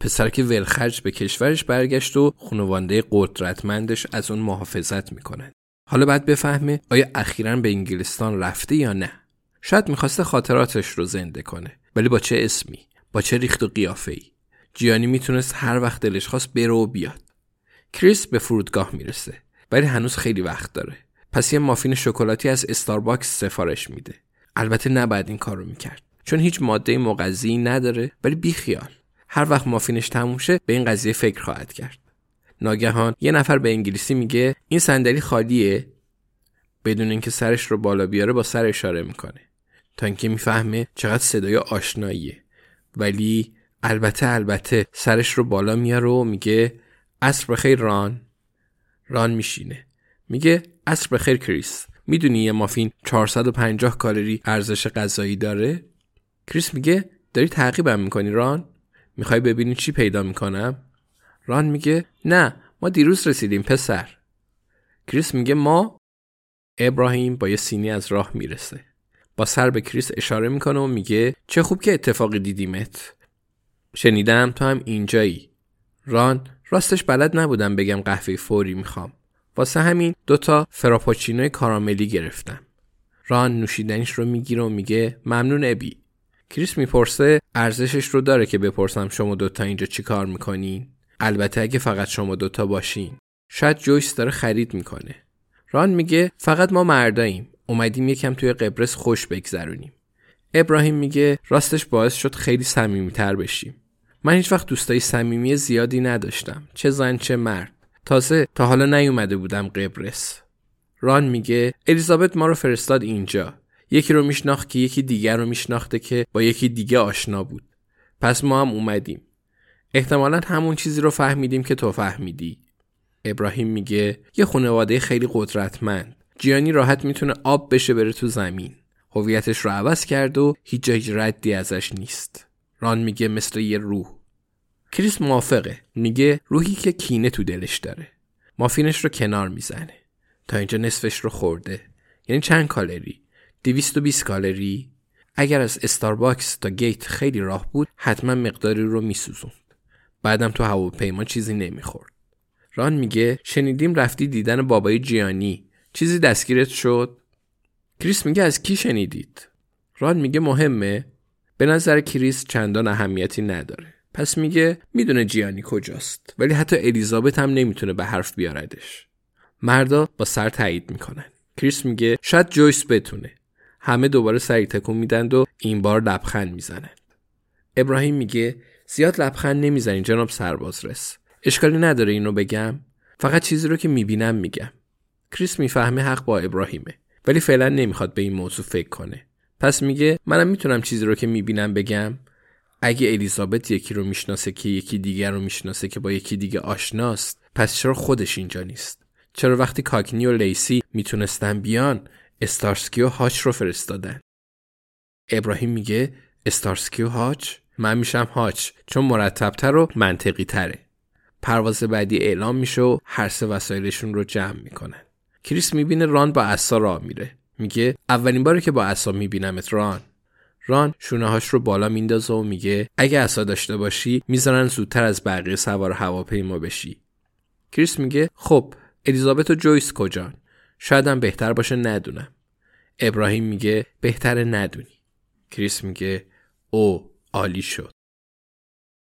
پسر که ولخرج به کشورش برگشت و خانواده قدرتمندش از اون محافظت می‌کنن. حالا بعد بفهمه آیا اخیرا به انگلستان رفته یا نه. شاید می‌خواسته خاطراتش رو زنده کنه. ولی با چه اسمی؟ با چه ریخت و قیافه ای جیانی می‌تونست هر وقت دلش خواست بره و بیاد. کریس به فرودگاه می‌رسه. ولی هنوز خیلی وقت داره. پس یه مافین شکلاتی از استارباکس سفارش میده. البته نباید این کارو می‌کرد. چون هیچ ماده مغذی نداره ولی بیخیال. هر وقت مافینش تموم شه به این قضیه فکر خواهد کرد. ناگهان یه نفر به انگلیسی میگه این صندلی خالیه. بدون اینکه سرش رو بالا بیاره با سر اشاره می‌کنه. تا اینکه می‌فهمه چقدر صدای آشناییه. ولی البته البته سرش رو بالا میاره و میگه عصر بخیر ران. ران میشینه. میگه عصر بخیر کریس. می‌دونی یه مافین 450 کالری ارزش غذایی داره؟ کریس میگه داری تعقیبم می‌کنی ران؟ می‌خوای ببینی چی پیدا می‌کنم؟ ران میگه نه ما دیروز رسیدیم پسر. کریس میگه ما؟ ابراهیم با یه سینی از راه می‌رسه. با سر به کریس اشاره می‌کنه و میگه چه خوب که اتفاقی دیدیمت. شنیدم تو هم اینجایی. ران راستش بلد نبودم بگم قهوه فوری می‌خوام. واسه همین دوتا فراپاچینوی کاراملی گرفتم. ران نوشیدنیش رو می‌گیره و میگه ممنون ابی. کریس می‌پرسه ارزشش رو داره که بپرسم شما دوتا اینجا چی کار می‌کنین؟ البته اگه فقط شما دوتا باشین. شاید جویس داره خرید می‌کنه. ران میگه فقط ما مرداییم. اومدیم یکم توی قبرس خوش بگذرونیم. ابراهیم میگه راستش باعث شد خیلی صمیمیتر بشیم. من هیچ وقت دوستای صمیمی زیادی نداشتم. چه زن چه مرد. تازه تا حالا نیومده بودم قبرس. ران میگه الیزابت ما رو فرستاد اینجا. یکی رو میشناخت که یکی دیگر رو میشناخته که با یکی دیگه آشنا بود. پس ما هم اومدیم. احتمالا همون چیزی رو فهمیدیم که تو فهمیدی. ابراهیم میگه یه خانواده خیلی قدرتمند. جیانی راحت می‌تونه آب بشه بره تو زمین. هویتش رو عوض کرد و هیچ جا ردی ازش نیست. ران میگه مثل یه روح. کریس موافقه. میگه روحی که کینه تو دلش داره. مافینش رو کنار می‌زنه. تا اینجا نصفش رو خورده. یعنی چند کالری؟ 220 کالری اگر از استارباکس تا گیت خیلی راه بود حتما مقداری رو میسوزوند. بعدم تو هواپیما چیزی نمی‌خورد. ران میگه شنیدیم رفتی دیدن بابای جیانی. چیزی دستگیرت شد؟ کریس میگه از کی شنیدید؟ ران میگه مهمه. به نظر کریس چندان اهمیتی نداره. پس میگه می‌دونه جیانی کجاست. ولی حتی الیزابت هم نمی‌تونه به حرف بیاردش. مردا با سر تایید می‌کنن. کریس میگه شاید جویس بتونه. همه دوباره سری تکون میدند و این بار لبخند می‌زنند. ابراهیم میگه زیاد لبخند نمی‌زنین جناب سربازرس. اشکالی نداره اینو بگم. فقط چیزی رو که می‌بینم میگم. کریس می‌فهمه حق با ابراهیمه ولی فعلا نمی‌خواد به این موضوع فکر کنه. پس میگه منم می‌تونم چیزی رو که می‌بینم بگم. اگه الیزابت یکی رو می‌شناسه که یکی دیگر رو می‌شناسه که با یکی دیگه آشناست پس چرا خودش اینجا نیست؟ چرا وقتی کاکنی و لیسی می‌تونستن بیان استارسکی و هاچ رو فرستادن ابراهیم میگه استارسکی و هاچ؟ من میشم هاچ چون مرتبتر و منطقی تره پرواز بعدی اعلام میشه و هر سه وسایلشون رو جمع می‌کنن. کریس می‌بینه ران با عصا راه میره. میگه اولین باری که با عصا میبینمت ران. ران شونه هاش رو بالا میندازه و میگه اگه عصا داشته باشی می‌ذارن زودتر از بقیه سوار هواپیما بشی. کریس میگه خب الیزابت و جویس کجان؟ شایدم بهتر باشه ندونم. ابراهیم میگه بهتره ندونی. کریس میگه او عالی شد.